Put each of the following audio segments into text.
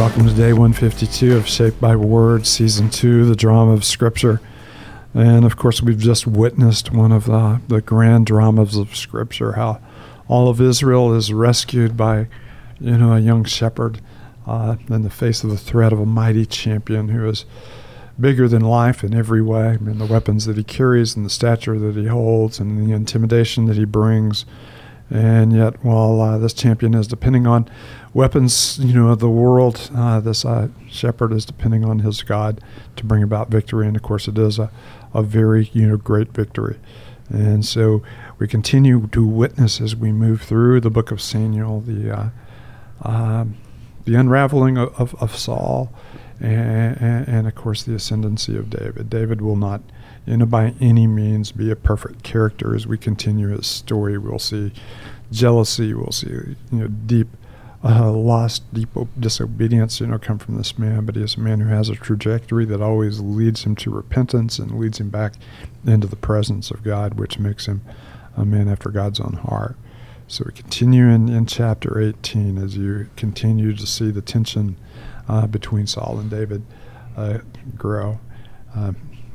welcome to day 152 of Shaped by Word, Season 2, the drama of Scripture. And of course, we've just witnessed one of the, the grand dramas of Scripture, how all of Israel is rescued by, you know, a young shepherd uh, in the face of the threat of a mighty champion who is bigger than life in every way. I mean, the weapons that he carries and the stature that he holds and the intimidation that he brings. And yet, while uh, this champion is depending on weapons, you know, of the world, uh, this uh, shepherd is depending on his God to bring about victory. And of course, it is a, a very, you know, great victory. And so we continue to witness as we move through the book of Samuel the uh, um, the unraveling of, of, of Saul, and, and, and, of course the ascendancy of David. David will not, you know, by any means be a perfect character as we continue his story. We'll see jealousy. We'll see, you know, deep uh, lost, deep disobedience, you know, come from this man. But he is a man who has a trajectory that always leads him to repentance and leads him back into the presence of God, which makes him a man after God's own heart. So we continue in, in chapter 18 as you continue to see the tension uh, between Saul and David uh, grow.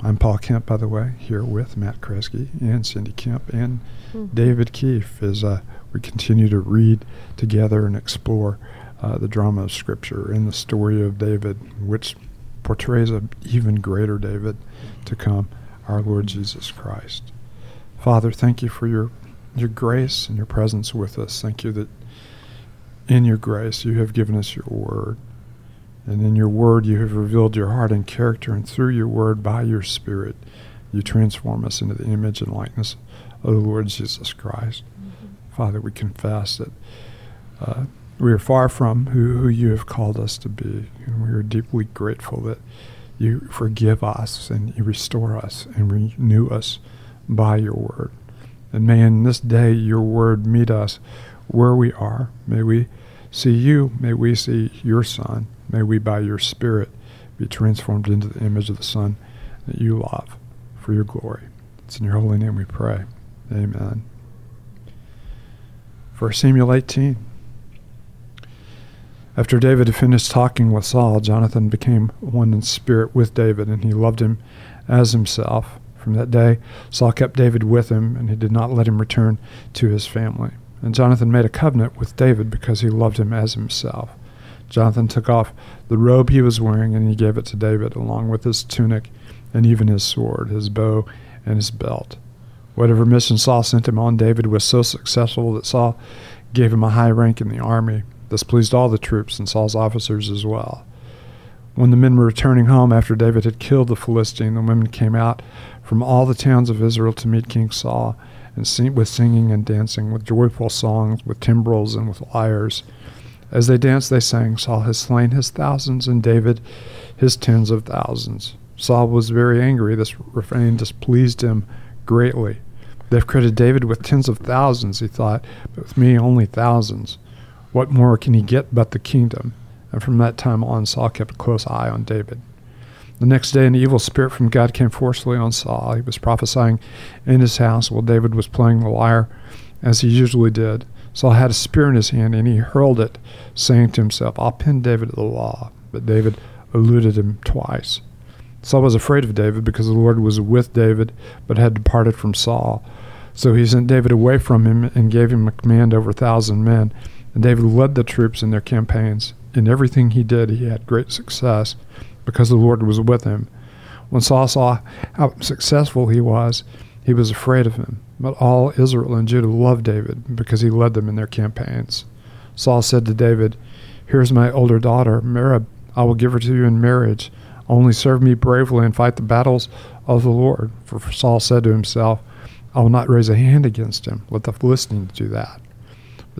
I'm Paul Kemp, by the way, here with Matt Kresge and Cindy Kemp and mm-hmm. David Keefe as uh, we continue to read together and explore uh, the drama of Scripture and the story of David, which portrays an even greater David to come, our Lord Jesus Christ. Father, thank you for your your grace and your presence with us. Thank you that in your grace you have given us your word. And in your word you have revealed your heart and character, and through your word, by your spirit, you transform us into the image and likeness of the Lord Jesus Christ. Mm-hmm. Father, we confess that uh, we are far from who, who you have called us to be. And we are deeply grateful that you forgive us and you restore us and renew us by your word. And may in this day your word meet us where we are. May we see you. May we see your Son. May we, by your Spirit, be transformed into the image of the Son that you love for your glory. It's in your holy name we pray. Amen. For Samuel 18. After David had finished talking with Saul, Jonathan became one in spirit with David, and he loved him as himself. From that day, Saul kept David with him, and he did not let him return to his family. And Jonathan made a covenant with David because he loved him as himself. Jonathan took off the robe he was wearing, and he gave it to David, along with his tunic and even his sword, his bow, and his belt. Whatever mission Saul sent him on, David was so successful that Saul gave him a high rank in the army. This pleased all the troops and Saul's officers as well. When the men were returning home after David had killed the Philistine, the women came out from all the towns of Israel to meet King Saul, and sing, with singing and dancing, with joyful songs, with timbrels and with lyres. As they danced, they sang, Saul has slain his thousands, and David his tens of thousands. Saul was very angry. This refrain displeased him greatly. They've credited David with tens of thousands, he thought, but with me only thousands. What more can he get but the kingdom? And from that time on, Saul kept a close eye on David. The next day, an evil spirit from God came forcefully on Saul. He was prophesying in his house while David was playing the lyre, as he usually did. Saul had a spear in his hand, and he hurled it, saying to himself, I'll pin David to the wall. But David eluded him twice. Saul was afraid of David because the Lord was with David, but had departed from Saul. So he sent David away from him and gave him a command over a thousand men. And David led the troops in their campaigns. In everything he did, he had great success because the Lord was with him. When Saul saw how successful he was, he was afraid of him. But all Israel and Judah loved David because he led them in their campaigns. Saul said to David, Here is my older daughter, Merab. I will give her to you in marriage. Only serve me bravely and fight the battles of the Lord. For Saul said to himself, I will not raise a hand against him. Let the Philistines do that.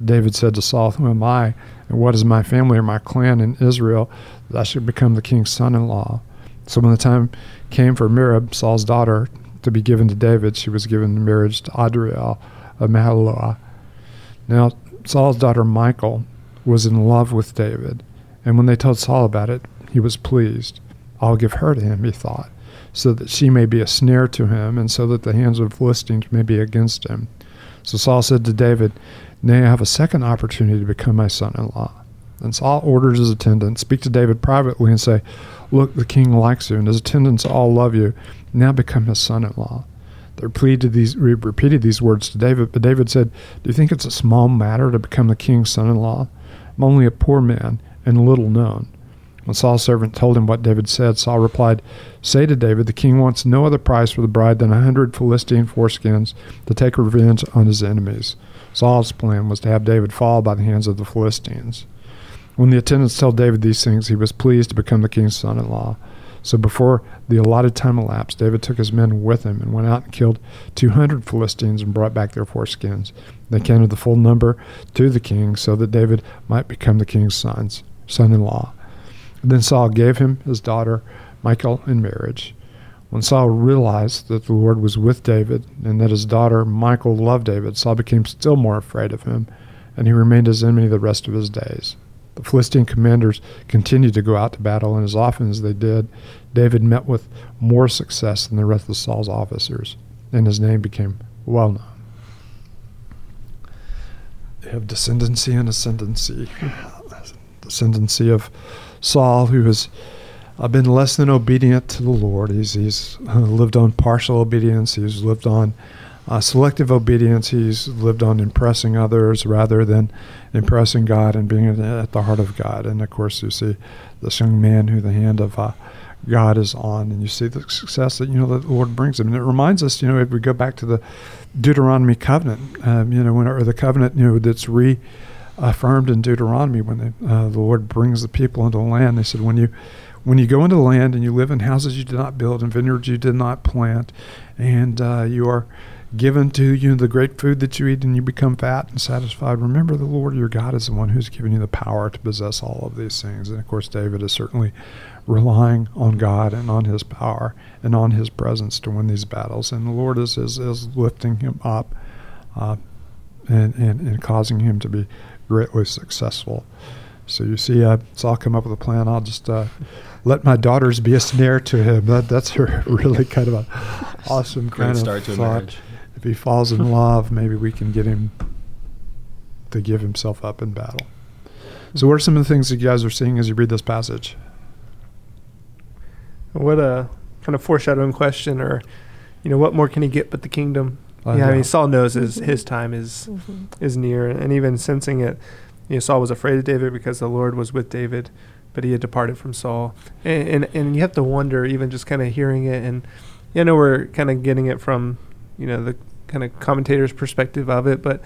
David said to Saul, Who am I, and what is my family or my clan in Israel, that I should become the king's son in law? So when the time came for Merab, Saul's daughter, to be given to David, she was given in marriage to Adriel of Meholah. Now, Saul's daughter Michal was in love with David, and when they told Saul about it, he was pleased. I'll give her to him, he thought, so that she may be a snare to him, and so that the hands of Philistines may be against him. So Saul said to David, Nay, I have a second opportunity to become my son in law. And Saul ordered his attendants speak to David privately and say, "Look, the king likes you, and his attendants all love you. Now become his son-in-law." They repeated these, repeated these words to David, but David said, "Do you think it's a small matter to become the king's son-in-law? I'm only a poor man and little known." When Saul's servant told him what David said, Saul replied, Say to David, the king wants no other price for the bride than a hundred Philistine foreskins to take revenge on his enemies. Saul's plan was to have David fall by the hands of the Philistines. When the attendants told David these things, he was pleased to become the king's son in law. So before the allotted time elapsed, David took his men with him and went out and killed 200 Philistines and brought back their foreskins. They counted the full number to the king so that David might become the king's sons, son in law. Then Saul gave him his daughter Michal in marriage. When Saul realized that the Lord was with David and that his daughter Michal loved David, Saul became still more afraid of him, and he remained his enemy the rest of his days. The Philistine commanders continued to go out to battle, and as often as they did, David met with more success than the rest of Saul's officers, and his name became well known. They have descendancy and ascendancy. Descendancy of Saul, who has uh, been less than obedient to the Lord. He's, he's uh, lived on partial obedience. He's lived on uh, selective obedience. He's lived on impressing others rather than impressing God and being at the heart of God. And of course, you see this young man who the hand of uh, God is on, and you see the success that you know the Lord brings him. And it reminds us, you know, if we go back to the Deuteronomy covenant, um, you know, when or the covenant, you know, that's re affirmed in Deuteronomy when the, uh, the Lord brings the people into the land. They said, when you when you go into the land and you live in houses you did not build and vineyards you did not plant, and uh, you are given to you the great food that you eat and you become fat and satisfied, remember the Lord your God is the one who's given you the power to possess all of these things. And of course, David is certainly relying on God and on his power and on his presence to win these battles. And the Lord is, is, is lifting him up uh, and, and, and causing him to be greatly successful. So you see, uh, so I'll come up with a plan. I'll just uh, let my daughters be a snare to him. That, that's a really kind of an awesome Great kind start of to thought. marriage. If he falls in love, maybe we can get him to give himself up in battle. So, what are some of the things that you guys are seeing as you read this passage? What a kind of foreshadowing question, or you know, what more can he get but the kingdom? Uh, yeah, I mean, Saul knows his his time is Mhm. is near, and even sensing it, you know, Saul was afraid of David because the Lord was with David, but he had departed from Saul, and and, and you have to wonder, even just kind of hearing it, and you know, we're kind of getting it from, you know, the kind of commentator's perspective of it, but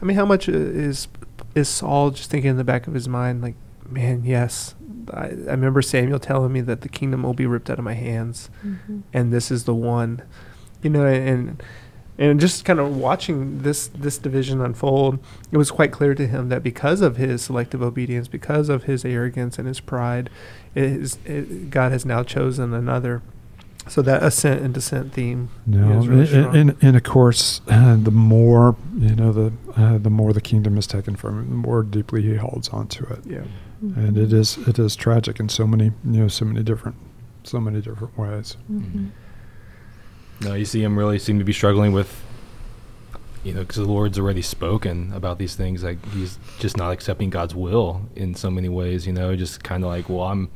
I mean, how much is is Saul just thinking in the back of his mind, like, man, yes, I, I remember Samuel telling me that the kingdom will be ripped out of my hands Mhm. and this is the one you know and and just kind of watching this this division unfold it was quite clear to him that because of his selective obedience because of his arrogance and his pride it is, it, god has now chosen another so that ascent and descent theme No, is really and, strong. and, and of course, uh, the more you know, the uh, the more the kingdom is taken from him, the more deeply he holds on to it. yeah and it is it is tragic in so many you know so many different so many different ways. Mhm. No, you see him really seem to be struggling with, you know, because the Lord's already spoken about these things. Like he's just not accepting God's will in so many ways. You know, just kind of like, well, I'm,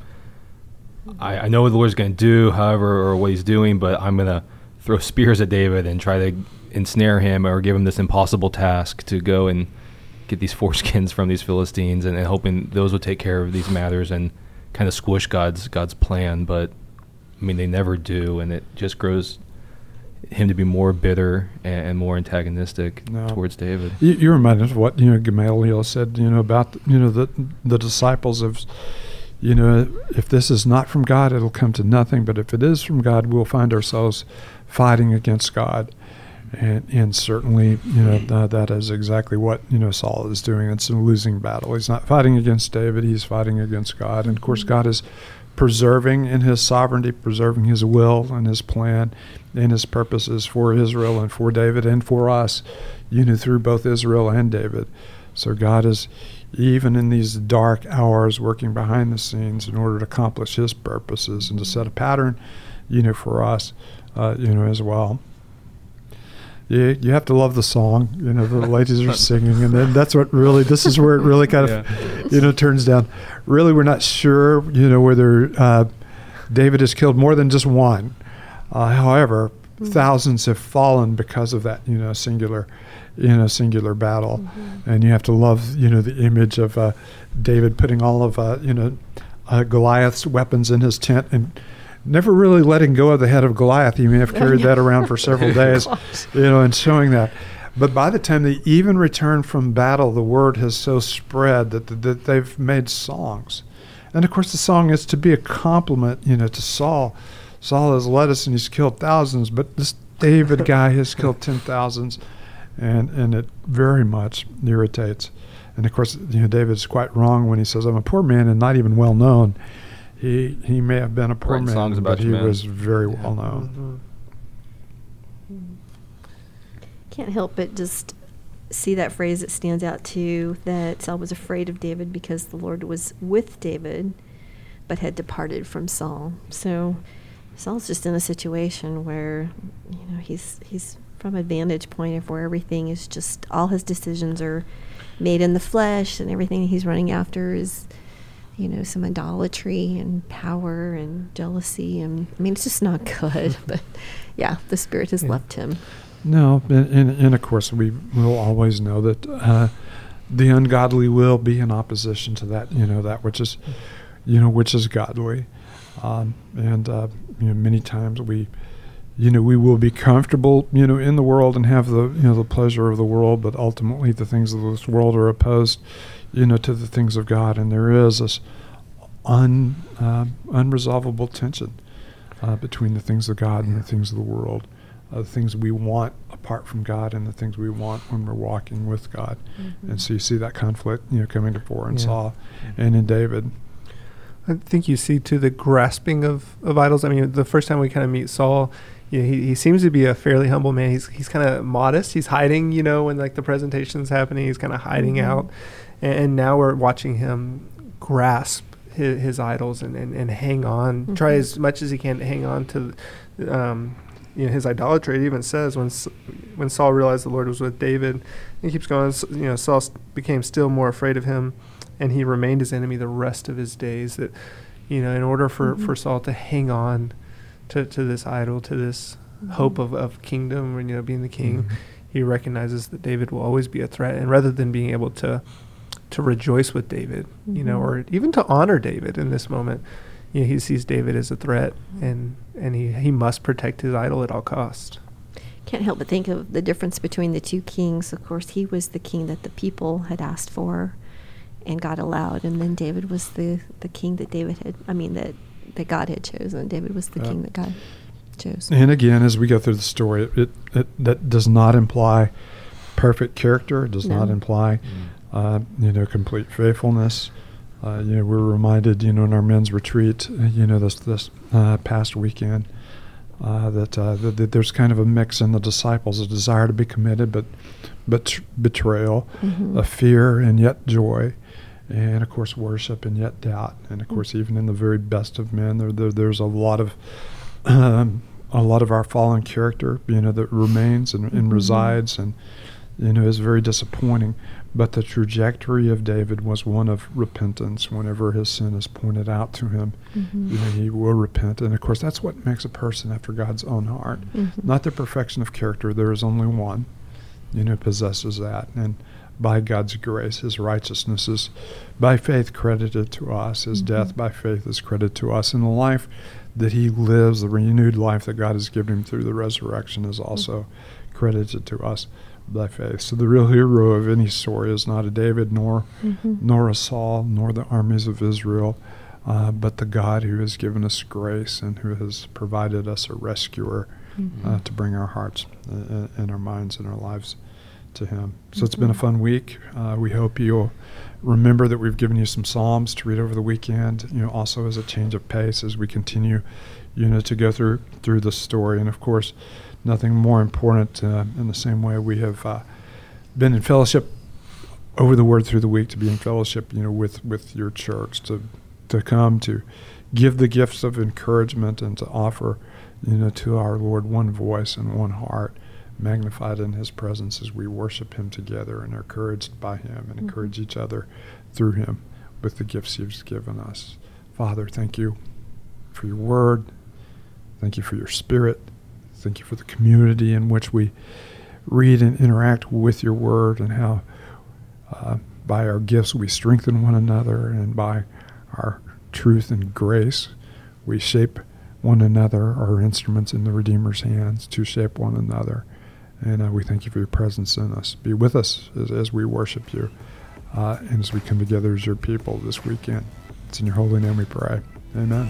I, I know what the Lord's going to do, however, or what He's doing, but I'm going to throw spears at David and try to ensnare him or give him this impossible task to go and get these foreskins from these Philistines, and, and hoping those would take care of these matters and kind of squish God's God's plan. But I mean, they never do, and it just grows him to be more bitter and, and more antagonistic No. towards David. You, you remind us of what you know Gamaliel said you know about you know the the disciples of you know if this is not from God it'll come to nothing but if it is from God we'll find ourselves fighting against God. And, and certainly, you know, th- that is exactly what, you know, Saul is doing. It's a losing battle. He's not fighting against David, he's fighting against God. And of course, mm-hmm. God is preserving in his sovereignty, preserving his will and his plan and his purposes for Israel and for David and for us, you know, through both Israel and David. So God is, even in these dark hours, working behind the scenes in order to accomplish his purposes and to set a pattern, you know, for us, uh, you know, as well. You, you have to love the song. You know, the ladies are singing, and then that's what really. This is where it really kind of, Yeah. you know, turns down. Really, we're not sure. You know, whether uh, David has killed more than just one. Uh, however, thousands have fallen because of that. You know, singular, you know, singular battle, and you have to love. You know, the image of uh, David putting all of uh, you know uh, Goliath's weapons in his tent and. Never really letting go of the head of Goliath. He may have carried that around for several days you know, and showing that. But by the time they even return from battle, the word has so spread that, that they've made songs. And of course, the song is to be a compliment, you know, to Saul. Saul has led us and he's killed thousands, but this David guy has killed ten thousands, and and it very much irritates. And of course, you know, David's quite wrong when he says, "I'm a poor man and not even well known." He he may have been a poor Writing man, songs about but you, he man. was very well known. Mhm. Can't help but just see that phrase that stands out too that Saul was afraid of David because the Lord was with David but had departed from Saul. So Saul's just in a situation where you know he's he's from a vantage point of where everything is just all his decisions are made in the flesh and everything he's running after is you know some idolatry and power and jealousy and I mean it's just not good but yeah the spirit has Yeah. left him. No, and, and, and of course we will always know that uh, the ungodly will be in opposition to that. You know that which is, you know, which is godly, um, and uh, you know many times we, you know, we will be comfortable, you know, in the world and have the you know the pleasure of the world, but ultimately the things of this world are opposed, you know, to the things of God, and there is this un uh, unresolvable tension uh, between the things of God and the things of the world uh, the things we want apart from God and the things we want when we're walking with God. And so you see that conflict, you know, coming to fore in Yeah. Saul and in David. I think you see too the grasping of, of idols. I mean, the first time we kind of meet Saul, you know, he, he seems to be a fairly humble man. He's he's kind of modest. He's hiding, you know, when like the presentation's happening. He's kind of hiding Mhm. out, and, and now we're watching him grasp his, his idols and, and, and hang on, try Mhm. as much as he can to hang on to, um, you know, his idolatry. It even says when when Saul realized the Lord was with David, he keeps going. You know, Saul became still more afraid of him, and he remained his enemy the rest of his days. That you know, in order for, Mhm. for Saul to hang on to, to this idol, to this hope of, of kingdom, or, you know, being the king, Mhm. he recognizes that David will always be a threat. And rather than being able to to rejoice with David, you know, Mhm. or even to honor David in this moment, you know, he sees David as a threat, and and he he must protect his idol at all cost. Can't help but think of the difference between the two kings. Of course, he was the king that the people had asked for and God allowed, and then David was the, the king that David had, I mean, that, that God had chosen. David was the Yeah. king that God chose. And again, as we go through the story, it, it, it that does not imply perfect character. It does not No. imply, uh, you know, complete faithfulness. Uh, you know, we're reminded, you know, in our men's retreat, uh, you know, this this uh, past weekend, uh, that, uh, that that there's kind of a mix in the disciples, a desire to be committed, but but tr- betrayal, Mhm. a fear and yet joy, and of course worship and yet doubt, and of course even in the very best of men, there, there there's a lot of um, a lot of our fallen character, you know, that remains and, and Mhm. resides, and you know is very disappointing. But the trajectory of David was one of repentance. Whenever his sin is pointed out to him, Mhm. you know, he will repent, and of course that's what makes a person after God's own heart. Mhm. Not the perfection of character. There is only one, you know, possesses that, and by God's grace, His righteousness is by faith credited to us. His Mhm. death by faith is credited to us, and the life that He lives, the renewed life that God has given Him through the resurrection, is also credited to us by faith. So the real hero of any story is not a David, nor Mhm. nor a Saul, nor the armies of Israel, uh, but the God who has given us grace and who has provided us a rescuer Mhm. uh, to bring our hearts uh, and our minds and our lives to Him. So it's been a Mhm. fun week. Uh, we hope you'll remember that we've given you some Psalms to read over the weekend. You know, also as a change of pace as we continue, you know, to go through through the story. And of course, nothing more important uh, in the same way we have uh, been in fellowship over the word through the week to be in fellowship, you know, with with your church to to come to give the gifts of encouragement and to offer, you know, to our Lord one voice and one heart magnified in his presence as we worship him together and are encouraged by him and Mhm. encourage each other through him with the gifts he's given us. Father, thank you for your word. Thank you for your spirit. Thank you for the community in which we read and interact with your word and how uh, by our gifts we strengthen one another and by our truth and grace we shape one another, our instruments in the Redeemer's hands to shape one another. And uh, we thank you for your presence in us. Be with us as, as we worship you uh, and as we come together as your people this weekend. It's in your holy name we pray. Amen.